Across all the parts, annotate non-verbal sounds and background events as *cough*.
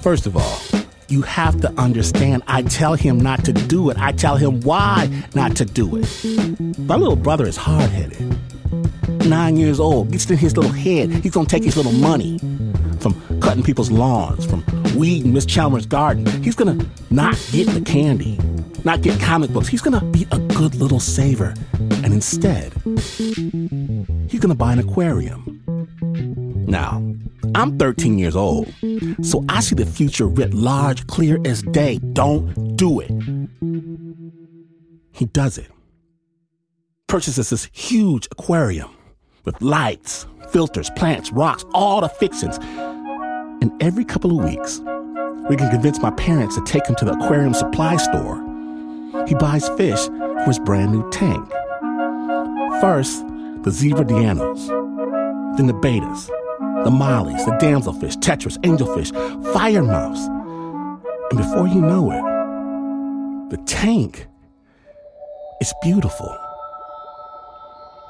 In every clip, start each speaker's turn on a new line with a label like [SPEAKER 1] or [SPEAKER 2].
[SPEAKER 1] First of all, you have to understand I tell him not to do it. I tell him why not to do it. My little brother is hard headed. Nine years old, gets in his little head. He's gonna take his little money from cutting people's lawns, from weeding Miss Chalmers' garden. He's gonna not get the candy, not get comic books. He's gonna be a good little saver. Instead, he's gonna buy an aquarium. Now, I'm 13 years old, so I see the future writ large, clear as day. Don't do it. He does it. Purchases this huge aquarium with lights, filters, plants, rocks, all the fixings. And every couple of weeks, we can convince my parents to take him to the aquarium supply store. He buys fish for his brand new tank. First, the zebra danios, then the bettas, the mollies, the damselfish, tetras, angelfish, firemouths. And before you know it, the tank is beautiful.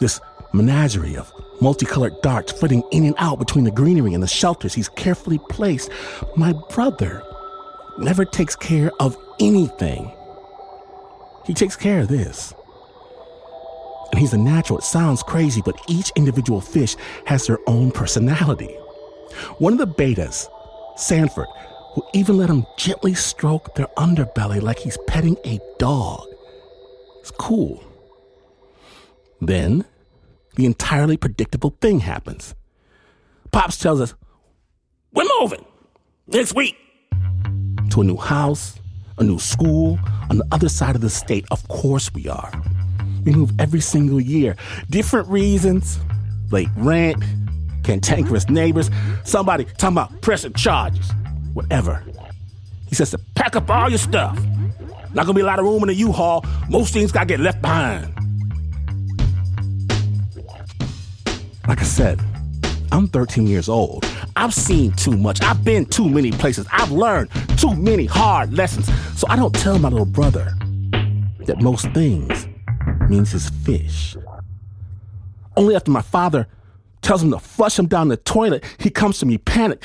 [SPEAKER 1] This menagerie of multicolored darts flitting in and out between the greenery and the shelters he's carefully placed. My brother never takes care of anything. He takes care of this. And he's a natural. It sounds crazy, but each individual fish has their own personality. One of the bettas, Sanford, will even let him gently stroke their underbelly like he's petting a dog. It's cool. Then, the entirely predictable thing happens. Pops tells us, We're moving next week to a new house, a new school on the other side of the state. Of course, we are. We move every single year. Different reasons late rent, cantankerous neighbors, somebody talking about pressing charges, whatever. He says to pack up all your stuff. Not gonna be a lot of room in the U-Haul. Most things gotta get left behind. Like I said, I'm 13 years old. I've seen too much. I've been too many places. I've learned too many hard lessons. So I don't tell my little brother that most things means his fish. Only after my father tells him to flush him down the toilet, he comes to me panicked.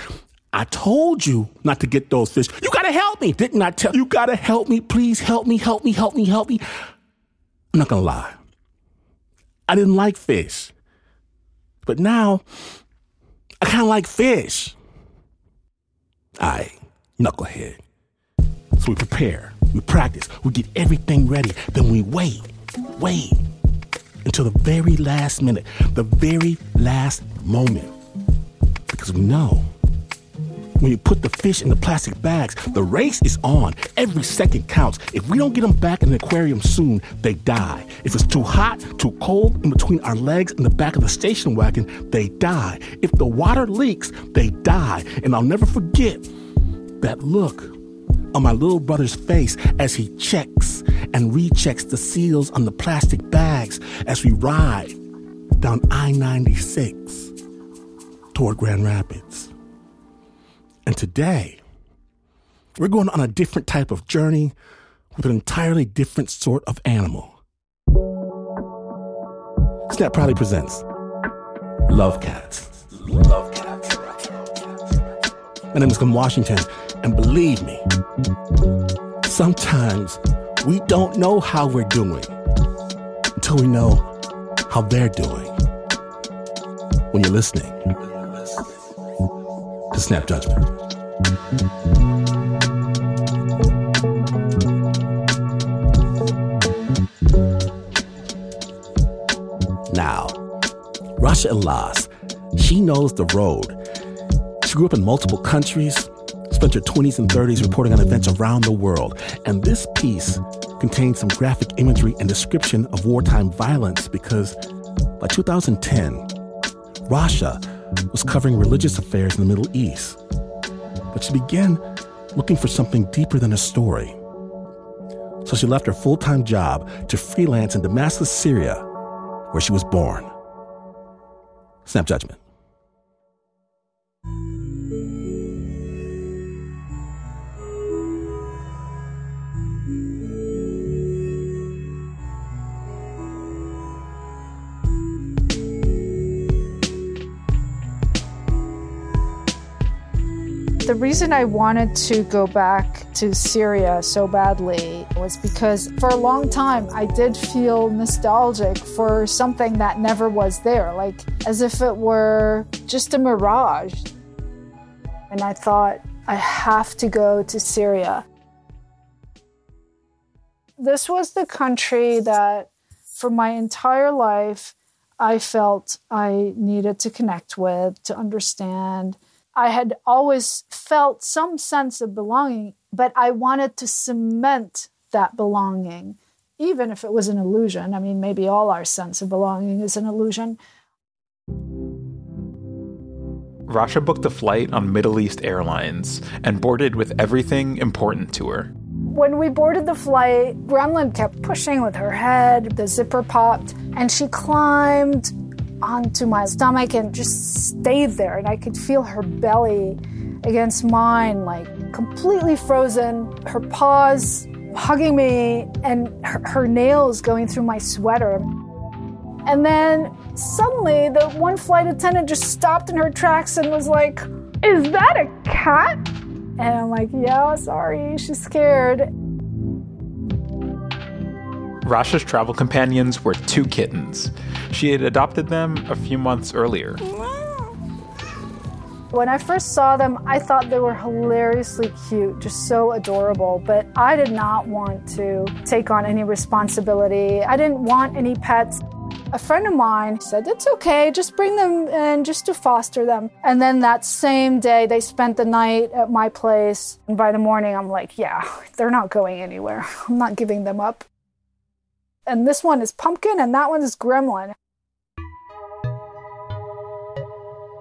[SPEAKER 1] I told you not to get those fish. You gotta help me. Didn't I tell you? gotta help me? Please help me, help me, help me, help me. I'm not gonna lie. I didn't like fish. But now, I kinda like fish. I knucklehead. So we prepare, we practice, we get everything ready, then we wait, wait until the very last minute, the very last moment. Because we know when you put the fish in the plastic bags, the race is on. Every second counts. If we don't get them back in the aquarium soon, they die. If it's too hot, too cold in between our legs and the back of the station wagon, they die. If the water leaks, they die. And I'll never forget that look on my little brother's face as he checks and rechecks the seals on the plastic bags as we ride down I 96 toward Grand Rapids. And today, we're going on a different type of journey with an entirely different sort of animal. Snap proudly presents Love Cats. Love Cats. My name is Glenn Washington, and believe me, sometimes we don't know how we're doing until we know how they're doing. When you're listening to Snap Judgment. Now, Rasha Elass, she knows the road. She grew up in multiple countries, spent her 20s and 30s reporting on events around the world. And this piece contains some graphic imagery and description of wartime violence because by 2010, Rasha was covering religious affairs in the Middle East. But she began looking for something deeper than a story. So she left her full time job to freelance in Damascus, Syria, where she was born. Snap judgment.
[SPEAKER 2] Reason I wanted to go back to Syria so badly was because for a long time I did feel nostalgic for something that never was there, like as if it were just a mirage. And I thought, I have to go to Syria. This was the country that, for my entire life, I felt I needed to connect with, to understand I had always felt some sense of belonging, but I wanted to cement that belonging, even if it was an illusion. I mean, maybe all our sense of belonging is an illusion.
[SPEAKER 3] Rasha booked a flight on Middle East Airlines and boarded with everything important to her.
[SPEAKER 2] When we boarded the flight, Gremlin kept pushing with her head, the zipper popped, and she climbed onto my stomach and just stayed there. And I could feel her belly against mine, like completely frozen, her paws hugging me, and her, her nails going through my sweater. And then suddenly, the one flight attendant just stopped in her tracks and was like, Is that a cat? And I'm like, Yeah, sorry, she's scared.
[SPEAKER 3] Rasha's travel companions were two kittens. She had adopted them a few months earlier.
[SPEAKER 2] When I first saw them, I thought they were hilariously cute, just so adorable, but I did not want to take on any responsibility. I didn't want any pets. A friend of mine said, It's okay, just bring them in just to foster them. And then that same day, they spent the night at my place. And by the morning, I'm like, Yeah, they're not going anywhere. I'm not giving them up and this one is pumpkin, and that one is gremlin.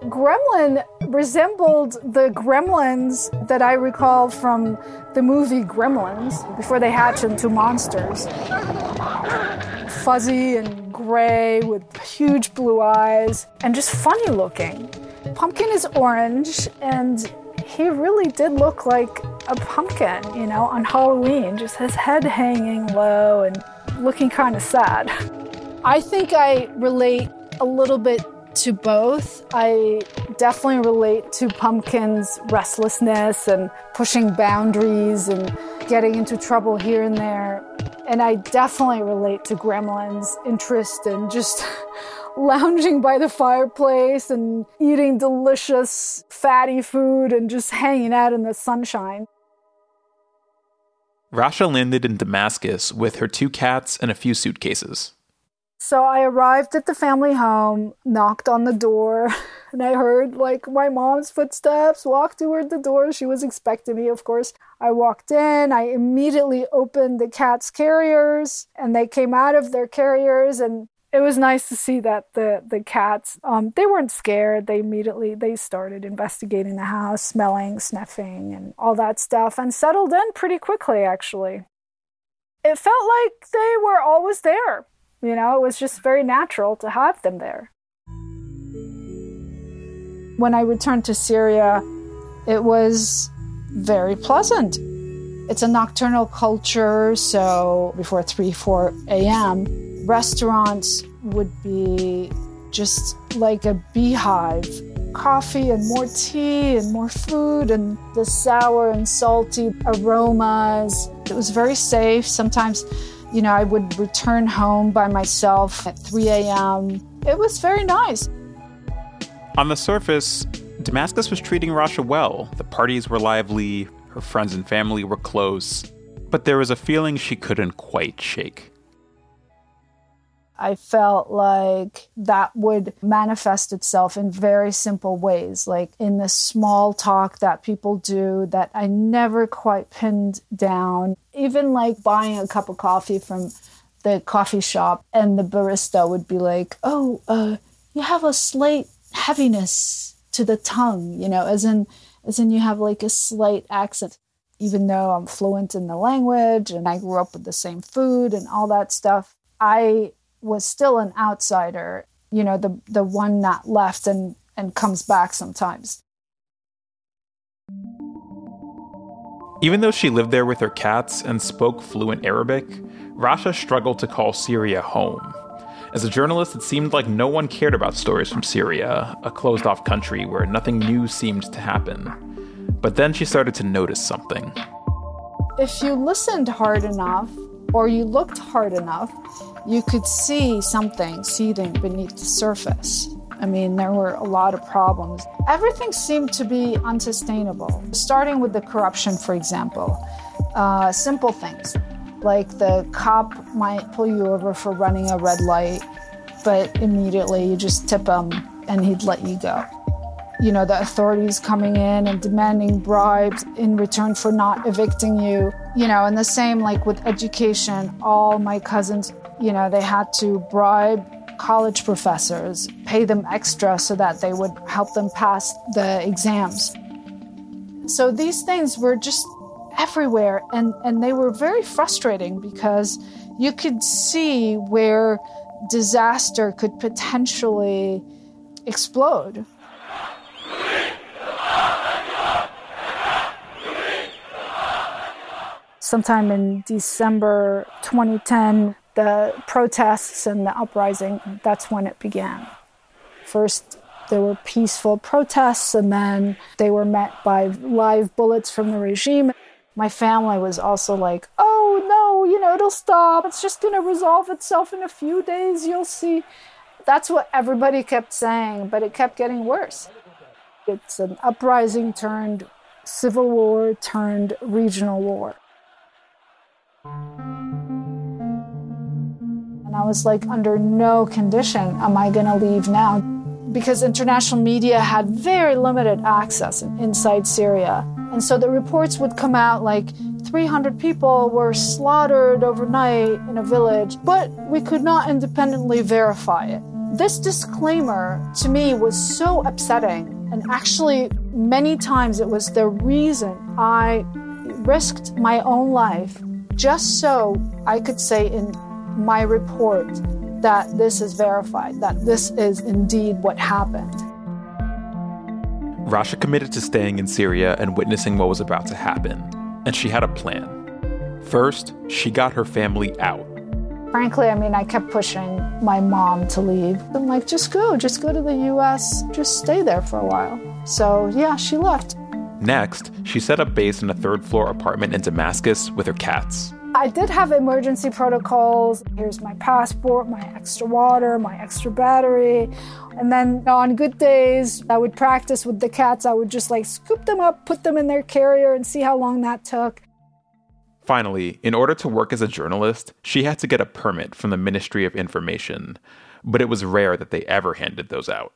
[SPEAKER 2] Gremlin resembled the gremlins that I recall from the movie Gremlins before they hatch into monsters. Fuzzy and gray with huge blue eyes and just funny looking. Pumpkin is orange and he really did look like a pumpkin, you know, on Halloween, just his head hanging low and looking kind of sad. I think I relate a little bit to both. I definitely relate to Pumpkin's restlessness and pushing boundaries and getting into trouble here and there. And I definitely relate to Gremlin's interest in just *laughs* lounging by the fireplace and eating delicious fatty food and just hanging out in the sunshine.
[SPEAKER 3] Rasha landed in Damascus with her two cats and a few suitcases.
[SPEAKER 2] So I arrived at the family home, knocked on the door, *laughs* and I heard like my mom's footsteps walk toward the door. She was expecting me, of course. I walked in, I immediately opened the cat's carriers, and they came out of their carriers and it was nice to see that the the cats um, they weren't scared. They immediately they started investigating the house smelling sniffing and all that stuff and settled in pretty quickly actually. It felt like they were always there. You know it was just very natural to have them there. When i returned to syria it was very pleasant. It's a nocturnal culture so before 3 4 a.m restaurants would be just like a beehive coffee and more tea and more food and the sour and salty aromas. It was very safe. Sometimes, you know, I would return home by myself at 3 a.m. It was very nice.
[SPEAKER 3] On the surface, Damascus was treating Rasha well. The parties were lively, her friends and family were close, but there was a feeling she couldn't quite shake.
[SPEAKER 2] I felt like that would manifest itself in very simple ways, like in the small talk that people do that I never quite pinned down. Even like buying a cup of coffee from the coffee shop, and the barista would be like, Oh, uh, you have a slight heaviness to the tongue, you know, as in, as in you have like a slight accent. Even though I'm fluent in the language and I grew up with the same food and all that stuff, I was still an outsider, you know, the the one not left and and comes back sometimes.
[SPEAKER 3] Even though she lived there with her cats and spoke fluent Arabic, Rasha struggled to call Syria home. As a journalist, it seemed like no one cared about stories from Syria, a closed off country where nothing new seemed to happen. But then she started to notice something.
[SPEAKER 2] If you listened hard enough, or you looked hard enough, you could see something seething beneath the surface. I mean, there were a lot of problems. Everything seemed to be unsustainable, starting with the corruption, for example. Uh, simple things like the cop might pull you over for running a red light, but immediately you just tip him and he'd let you go you know, the authorities coming in and demanding bribes in return for not evicting you. You know, and the same like with education, all my cousins, you know, they had to bribe college professors, pay them extra so that they would help them pass the exams. So these things were just everywhere and, and they were very frustrating because you could see where disaster could potentially explode. Sometime in December 2010, the protests and the uprising, that's when it began. First, there were peaceful protests, and then they were met by live bullets from the regime. My family was also like, oh no, you know, it'll stop. It's just going to resolve itself in a few days. You'll see. That's what everybody kept saying, but it kept getting worse. It's an uprising turned civil war turned regional war. And I was like, under no condition am I going to leave now. Because international media had very limited access inside Syria. And so the reports would come out like 300 people were slaughtered overnight in a village, but we could not independently verify it. This disclaimer to me was so upsetting. And actually, many times it was the reason I risked my own life just so I could say in my report that this is verified, that this is indeed what happened.
[SPEAKER 3] Rasha committed to staying in Syria and witnessing what was about to happen, and she had a plan. First, she got her family out.
[SPEAKER 2] Frankly, I mean, I kept pushing my mom to leave. I'm like, just go, just go to the US, just stay there for a while. So, yeah, she left.
[SPEAKER 3] Next, she set up base in a third floor apartment in Damascus with her cats.
[SPEAKER 2] I did have emergency protocols. Here's my passport, my extra water, my extra battery. And then on good days, I would practice with the cats. I would just like scoop them up, put them in their carrier, and see how long that took.
[SPEAKER 3] Finally, in order to work as a journalist, she had to get a permit from the Ministry of Information, but it was rare that they ever handed those out.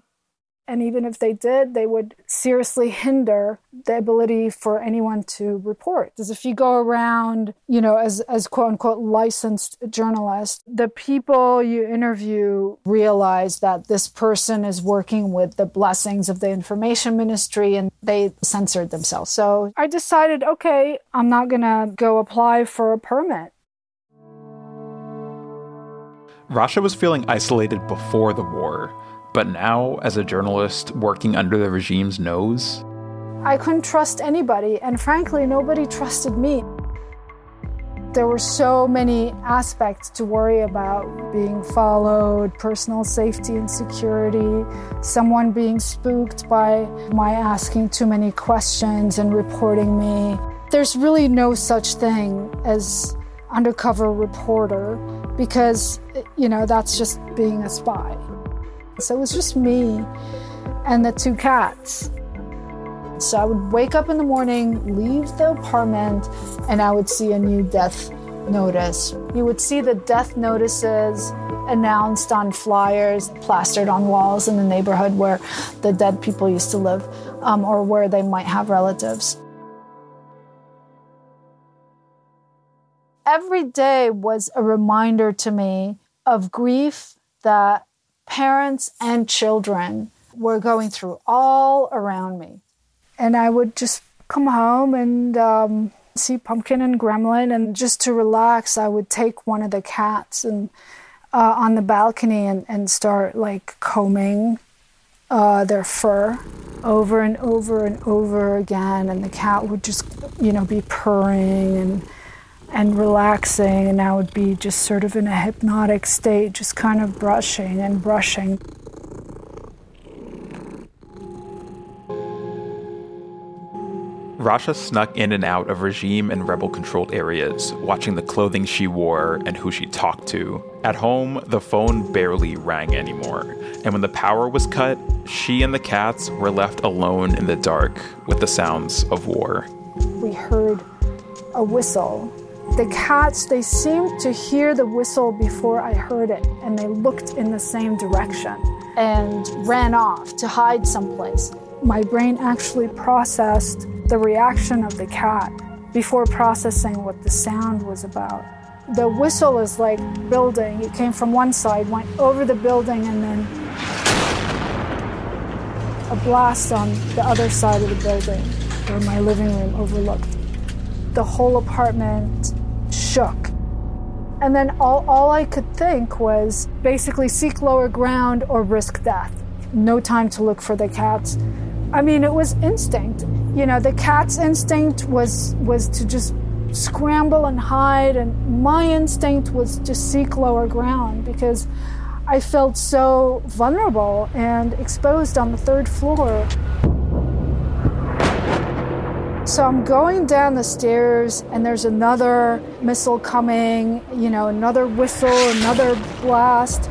[SPEAKER 2] And even if they did, they would seriously *laughs* hinder the ability for anyone to report. Because if you go around, you know, as, as quote unquote licensed journalist, the people you interview realize that this person is working with the blessings of the information ministry and they censored themselves. So I decided, okay, I'm not going to go apply for a permit.
[SPEAKER 3] Rasha was feeling isolated before the war but now, as a journalist working under the regime's nose,
[SPEAKER 2] I couldn't trust anybody, and frankly, nobody trusted me. There were so many aspects to worry about being followed, personal safety and security, someone being spooked by my asking too many questions and reporting me. There's really no such thing as undercover reporter because, you know, that's just being a spy. So it was just me and the two cats. So I would wake up in the morning, leave the apartment, and I would see a new death notice. You would see the death notices announced on flyers plastered on walls in the neighborhood where the dead people used to live um, or where they might have relatives. Every day was a reminder to me of grief that parents and children were going through all around me. And I would just come home and um, see Pumpkin and Gremlin, and just to relax, I would take one of the cats and uh, on the balcony and, and start like combing uh, their fur over and over and over again, and the cat would just, you know, be purring and and relaxing, and I would be just sort of in a hypnotic state, just kind of brushing and brushing.
[SPEAKER 3] Rasha snuck in and out of regime and rebel controlled areas, watching the clothing she wore and who she talked to. At home, the phone barely rang anymore, and when the power was cut, she and the cats were left alone in the dark with the sounds of war.
[SPEAKER 2] We heard a whistle. The cats, they seemed to hear the whistle before I heard it, and they looked in the same direction and ran off to hide someplace. My brain actually processed the reaction of the cat before processing what the sound was about. The whistle is like building. It came from one side, went over the building, and then a blast on the other side of the building where my living room overlooked. The whole apartment shook. And then all, all I could think was basically seek lower ground or risk death. No time to look for the cats. I mean, it was instinct you know, the cat's instinct was was to just scramble and hide, and my instinct was to seek lower ground because I felt so vulnerable and exposed on the third floor. So I'm going down the stairs, and there's another missile coming, you know, another whistle, another blast.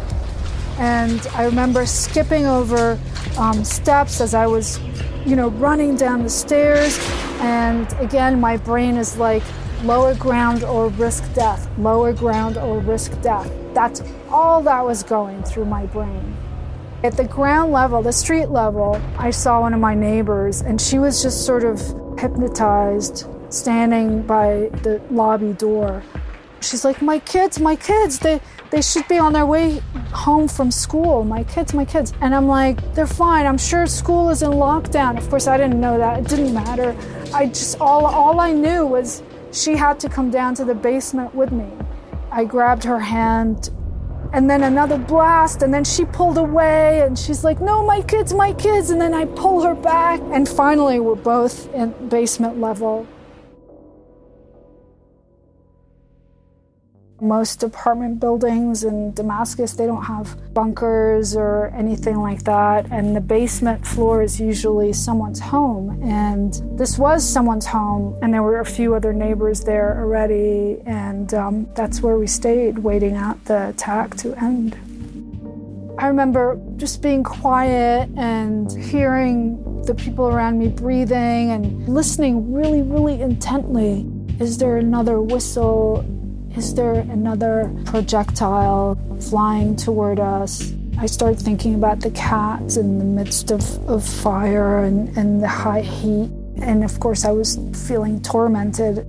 [SPEAKER 2] And I remember skipping over um, steps as I was you know, running down the stairs. And again, my brain is like lower ground or risk death, lower ground or risk death. That's all that was going through my brain. At the ground level, the street level, I saw one of my neighbors, and she was just sort of hypnotized, standing by the lobby door. She's like, My kids, my kids, they, they should be on their way home from school. My kids, my kids. And I'm like, they're fine. I'm sure school is in lockdown. Of course, I didn't know that. It didn't matter. I just, all, all I knew was she had to come down to the basement with me. I grabbed her hand and then another blast and then she pulled away and she's like no my kids my kids and then i pull her back. And finally we're both in basement level Most apartment buildings in Damascus, they don't have bunkers or anything like that. And the basement floor is usually someone's home. And this was someone's home, and there were a few other neighbors there already. And um, that's where we stayed, waiting out the attack to end. I remember just being quiet and hearing the people around me breathing and listening really, really intently. Is there another whistle? Is there another projectile flying toward us? I start thinking about the cats in the midst of, of fire and, and the high heat. And of course, I was feeling tormented.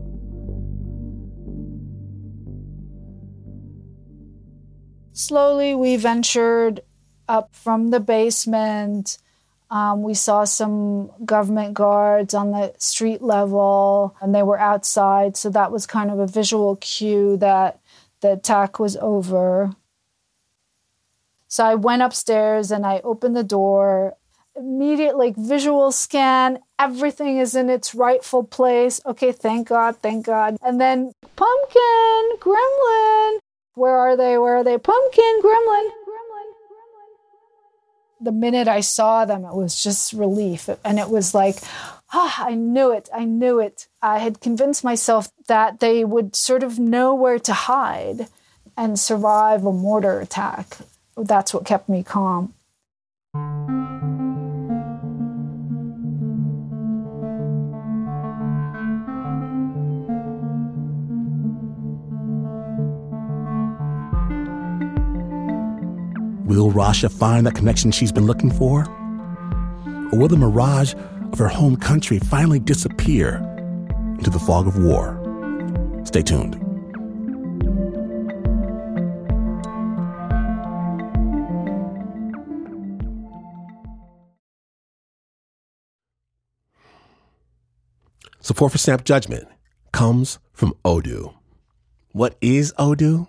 [SPEAKER 2] Slowly, we ventured up from the basement um, we saw some government guards on the street level, and they were outside. So that was kind of a visual cue that the attack was over. So I went upstairs and I opened the door. Immediate, like visual scan, everything is in its rightful place. Okay, thank God, thank God. And then pumpkin, gremlin. Where are they? Where are they? Pumpkin, gremlin the minute I saw them, it was just relief. And it was like, ah, I knew it. I knew it. I had convinced myself that they would sort of know where to hide and survive a mortar attack. That's what kept me calm.
[SPEAKER 1] Will Rasha find that connection she's been looking for? Or will the mirage of her home country finally disappear into the fog of war? Stay tuned. Support for Snap Judgment comes from Odoo. What is Odoo?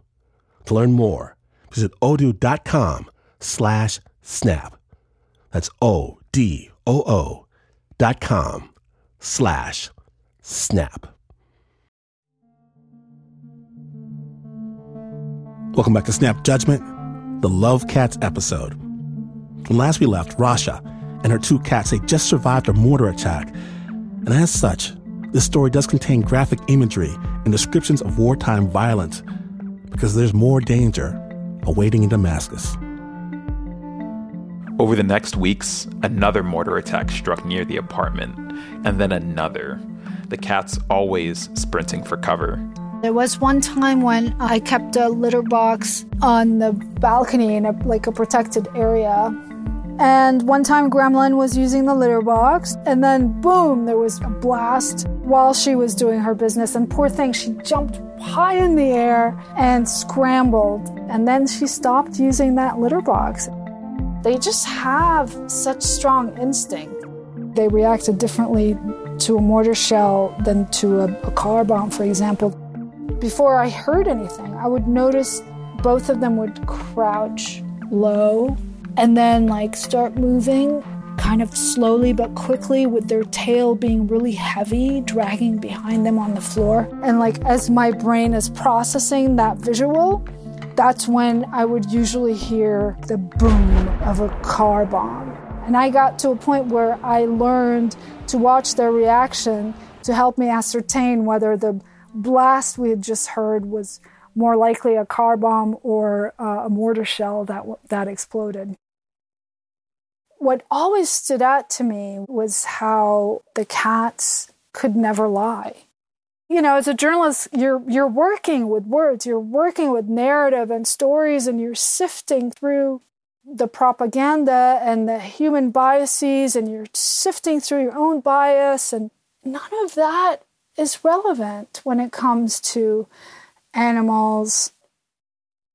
[SPEAKER 1] To learn more, visit odoo.com slash snap. That's O-D-O-O dot com slash snap. Welcome back to Snap Judgment, the Love Cats episode. When last we left, Rasha and her two cats, they just survived a mortar attack. And as such, this story does contain graphic imagery and descriptions of wartime violence because there's more danger awaiting in Damascus.
[SPEAKER 3] Over the next weeks, another mortar attack struck near the apartment, and then another. The cats always sprinting for cover.
[SPEAKER 2] There was one time when I kept a litter box on the balcony in a, like a protected area. And one time Gremlin was using the litter box, and then boom, there was a blast while she was doing her business. And poor thing, she jumped high in the air and scrambled. And then she stopped using that litter box. They just have such strong instinct. They reacted differently to a mortar shell than to a, a car bomb, for example. Before I heard anything, I would notice both of them would crouch low and then like start moving kind of slowly but quickly with their tail being really heavy dragging behind them on the floor and like as my brain is processing that visual that's when I would usually hear the boom of a car bomb. And I got to a point where I learned to watch their reaction to help me ascertain whether the blast we had just heard was more likely a car bomb or uh, a mortar shell that, that exploded. What always stood out to me was how the cats could never lie you know, as a journalist, you're you're working with words, you're working with narrative and stories, and you're sifting through the propaganda and the human biases, and you're sifting through your own bias, and none of that is relevant when it comes to animals.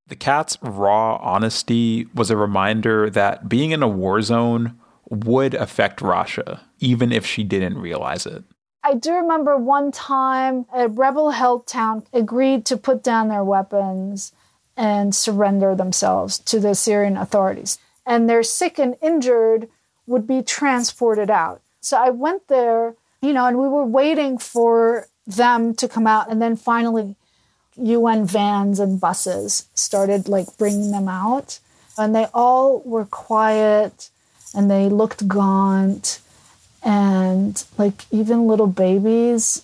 [SPEAKER 3] The cat's raw honesty was a reminder that being in a war zone would affect Rasha, even if she didn't realize it.
[SPEAKER 2] I do remember one time a rebel held town agreed to put down their weapons and surrender themselves to the Syrian authorities. And their sick and injured would be transported out. So I went there, you know, and we were waiting for them to come out. And then finally, UN vans and buses started like bringing them out. And they all were quiet and they looked gaunt and like even little babies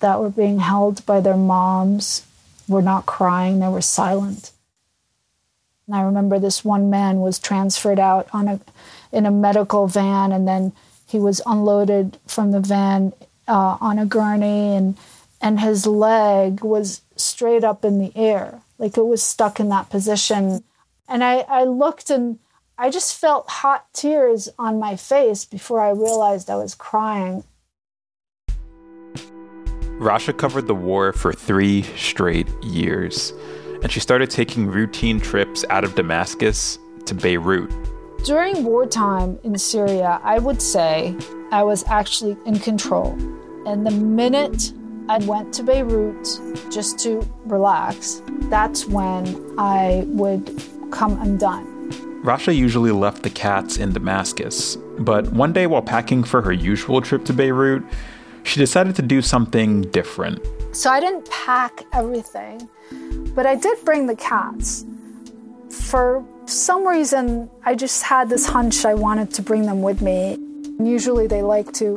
[SPEAKER 2] that were being held by their moms were not crying, they were silent. And I remember this one man was transferred out on a in a medical van and then he was unloaded from the van uh, on a gurney and and his leg was straight up in the air like it was stuck in that position and I, I looked and I just felt hot tears on my face before I realized I was crying.
[SPEAKER 3] Rasha covered the war for three straight years, and she started taking routine trips out of Damascus to Beirut.
[SPEAKER 2] During wartime in Syria, I would say I was actually in control. And the minute I went to Beirut just to relax, that's when I would come undone.
[SPEAKER 3] Rasha usually left the cats in Damascus, but one day while packing for her usual trip to Beirut, she decided to do something different.
[SPEAKER 2] So I didn't pack everything, but I did bring the cats. for some reason, I just had this hunch I wanted to bring them with me. Usually, they like to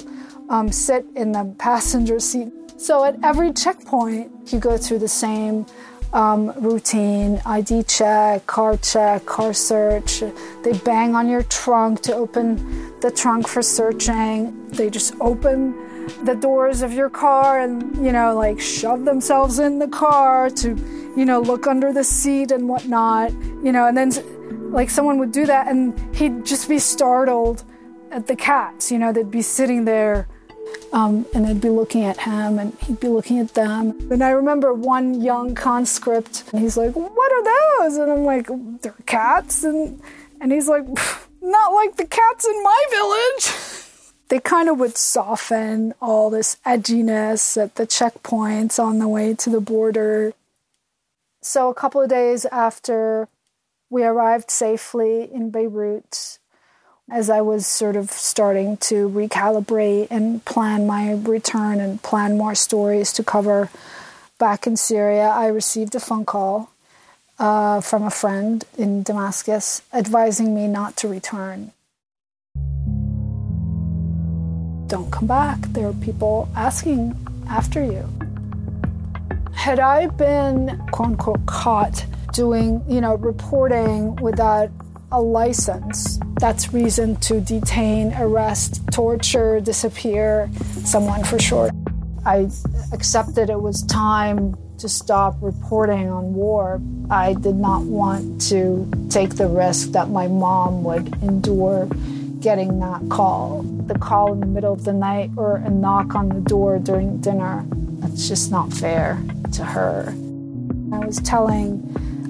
[SPEAKER 2] um, sit in the passenger seat. So, at every checkpoint, you go through the same um, routine ID check, car check, car search. They bang on your trunk to open the trunk for searching. They just open the doors of your car and, you know, like shove themselves in the car to, you know, look under the seat and whatnot, you know, and then like someone would do that and he'd just be startled at the cats, you know, they'd be sitting there um, and they'd be looking at him and he'd be looking at them. And I remember one young conscript, and he's like, What are those? And I'm like, They're cats. And, and he's like, Not like the cats in my village. *laughs* they kind of would soften all this edginess at the checkpoints on the way to the border. So, a couple of days after we arrived safely in Beirut, as I was sort of starting to recalibrate and plan my return and plan more stories to cover back in Syria, I received a phone call uh, from a friend in Damascus advising me not to return. Don't come back. There are people asking after you. Had I been, quote unquote, caught doing, you know, reporting without a license. That's reason to detain, arrest, torture, disappear someone for sure. I accepted it was time to stop reporting on war. I did not want to take the risk that my mom would endure getting that call. The call in the middle of the night or a knock on the door during dinner. That's just not fair to her. I was telling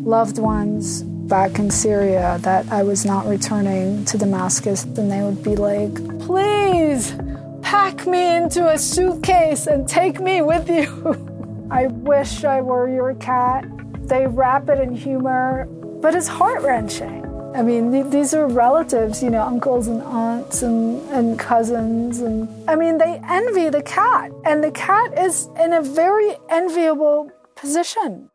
[SPEAKER 2] loved ones back in Syria that I was not returning to Damascus, then they would be like, please pack me into a suitcase and take me with you. *laughs* I wish I were your cat. They wrap it in humor, but it's heart wrenching. I mean, th- these are relatives, you know, uncles and aunts and, and cousins. And I mean, they envy the cat, and the cat is in a very enviable position.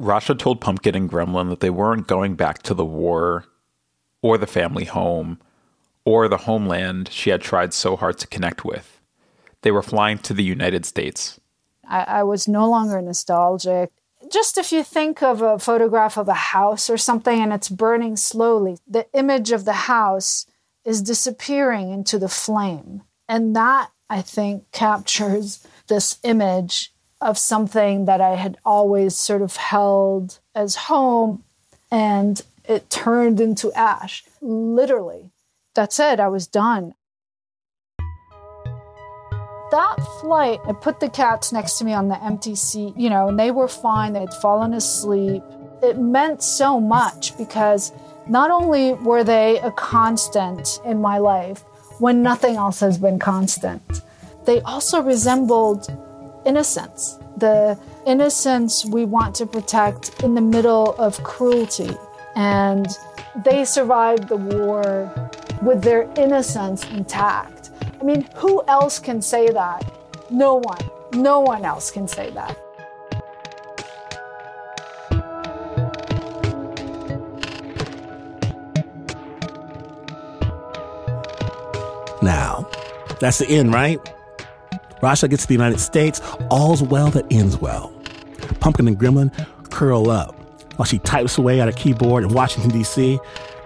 [SPEAKER 3] Rasha told Pumpkin and Gremlin that they weren't going back to the war or the family home or the homeland she had tried so hard to connect with. They were flying to the United States.
[SPEAKER 2] I, I was no longer nostalgic. Just if you think of a photograph of a house or something and it's burning slowly, the image of the house is disappearing into the flame. And that, I think, captures this image of something that I had always sort of held as home and it turned into ash. Literally. That's it. I was done. That flight, I put the cats next to me on the empty seat, you know, and they were fine. They had fallen asleep. It meant so much because not only were they a constant in my life when nothing else has been constant, they also resembled innocence, the innocence we want to protect in the middle of cruelty. And they survived the war with their innocence intact. I mean, who else can say that? No one. No one else can say that.
[SPEAKER 1] Now, that's the end, right? Rasha gets to the United States. All's well that ends well. Pumpkin and Gremlin curl up while she types away at a keyboard in Washington, D.C.,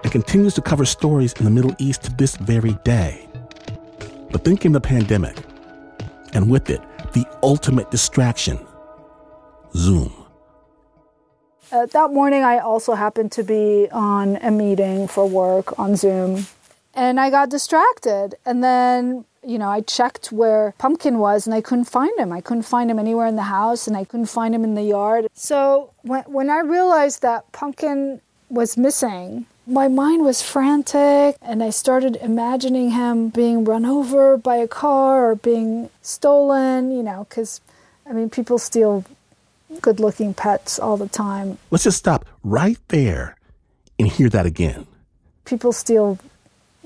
[SPEAKER 1] and continues to cover stories in the Middle East to this very day. But then came the pandemic, and with it, the ultimate distraction Zoom.
[SPEAKER 2] Uh, that morning, I also happened to be on a meeting for work on Zoom, and I got distracted. And then you know, I checked where Pumpkin was and I couldn't find him. I couldn't find him anywhere in the house and I couldn't find him in the yard. So when, when I realized that Pumpkin was missing, my mind was frantic and I started imagining him being run over by a car or being stolen, you know, because, I mean, people steal good looking pets all the time.
[SPEAKER 1] Let's just stop right there and hear that again.
[SPEAKER 2] People steal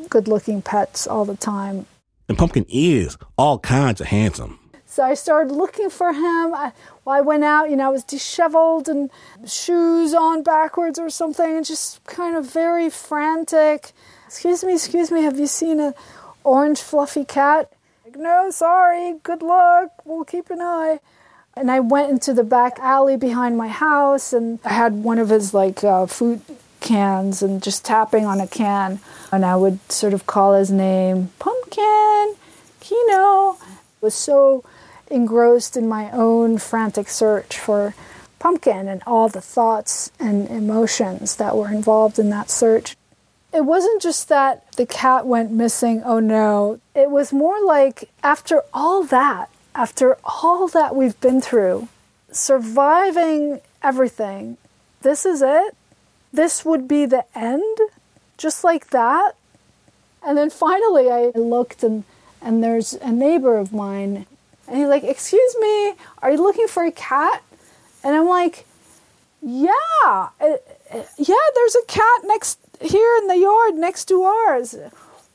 [SPEAKER 2] good looking pets all the time.
[SPEAKER 1] And Pumpkin is all kinds of handsome.
[SPEAKER 2] So I started looking for him. I, well, I went out, you know, I was disheveled and shoes on backwards or something, and just kind of very frantic. Excuse me, excuse me, have you seen a orange fluffy cat? Like, no, sorry, good luck, we'll keep an eye. And I went into the back alley behind my house, and I had one of his like uh, food cans and just tapping on a can. And I would sort of call his name, Pumpkin, Kino. It was so engrossed in my own frantic search for Pumpkin and all the thoughts and emotions that were involved in that search. It wasn't just that the cat went missing, oh no. It was more like after all that, after all that we've been through, surviving everything, this is it? This would be the end? Just like that? And then finally I looked and, and there's a neighbor of mine and he's like, Excuse me, are you looking for a cat? And I'm like, Yeah, uh, uh, yeah, there's a cat next here in the yard next to ours.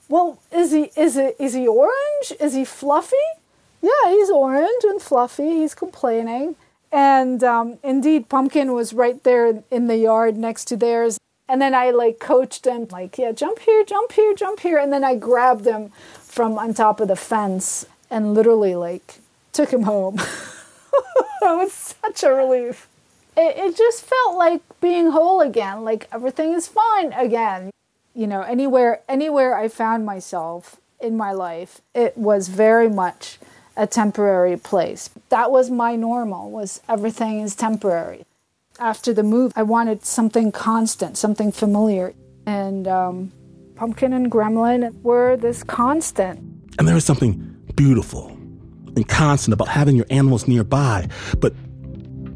[SPEAKER 2] Well, is he is it is he orange? Is he fluffy? Yeah, he's orange and fluffy. He's complaining. And um, indeed, Pumpkin was right there in the yard next to theirs. And then I like coached him, like, yeah, jump here, jump here, jump here. And then I grabbed him from on top of the fence and literally like took him home. *laughs* it was such a relief. It, it just felt like being whole again, like everything is fine again. You know, anywhere anywhere I found myself in my life, it was very much a temporary place. That was my normal, was everything is temporary. After the move, I wanted something constant, something familiar. And um, Pumpkin and Gremlin were this constant.
[SPEAKER 1] And there is something beautiful and constant about having your animals nearby. But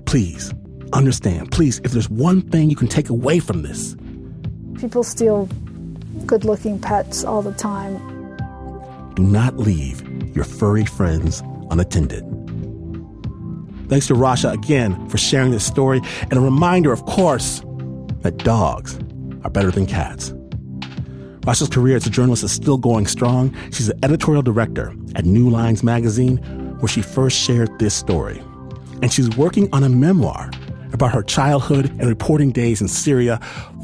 [SPEAKER 1] please, understand, please, if there's one thing you can take away from this,
[SPEAKER 2] people steal good looking pets all the time.
[SPEAKER 1] Do not leave your furry friends unattended. Thanks to Rasha again for sharing this story, and a reminder, of course, that dogs are better than cats. Rasha's career as a journalist is still going strong. She's the editorial director at New Lines magazine, where she first shared this story. And she's working on a memoir about her childhood and reporting days in Syria.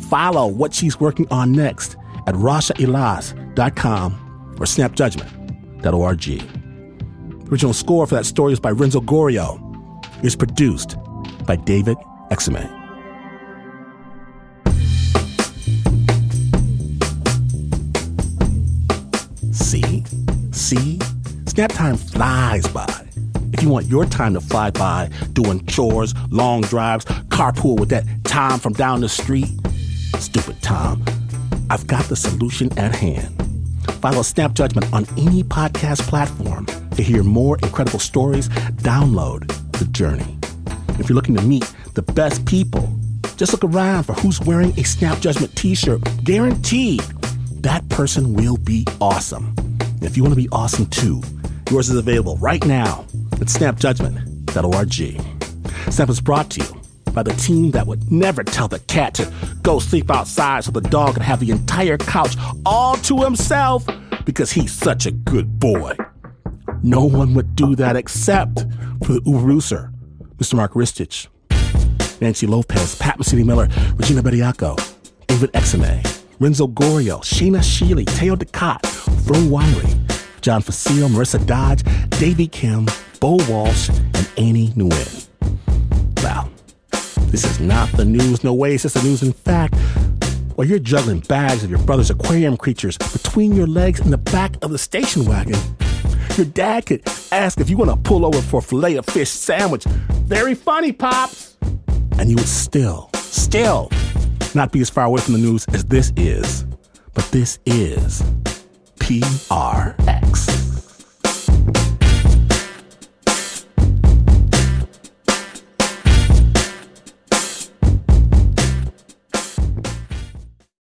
[SPEAKER 1] Follow what she's working on next at rashaelass.com or snapjudgment.org. The original score for that story is by Renzo Gorrio. It's produced by David Exume. See? See? Snap time flies by. If you want your time to fly by doing chores, long drives, carpool with that Tom from down the street, stupid Tom, I've got the solution at hand. Follow Snap Judgment on any podcast platform to hear more incredible stories, download The Journey. If you're looking to meet the best people, just look around for who's wearing a Snap Judgment t shirt. Guaranteed that person will be awesome. If you want to be awesome too, yours is available right now at snapjudgment.org. Snap is brought to you by the team that would never tell the cat to go sleep outside so the dog could have the entire couch all to himself because he's such a good boy. No one would do that except for the Uruser, Mr. Mark Ristich, Nancy Lopez, Pat Mesiti-Miller, Regina Bediako, David Exume, Renzo Gorrio, Shaina Shealy, Teo Ducot, Fern Wiley, John Facile, Marissa Dodge, Davy Kim, Bo Walsh, and Annie Nguyen. Wow, this is not the news, no way, it's just the news in fact. While you're juggling bags of your brother's aquarium creatures between your legs in the back of the station wagon, your dad could ask if you want to pull over for a filet of fish sandwich. Very funny, Pops. And you would still, still not be as far away from the news as this is. But this is PRX.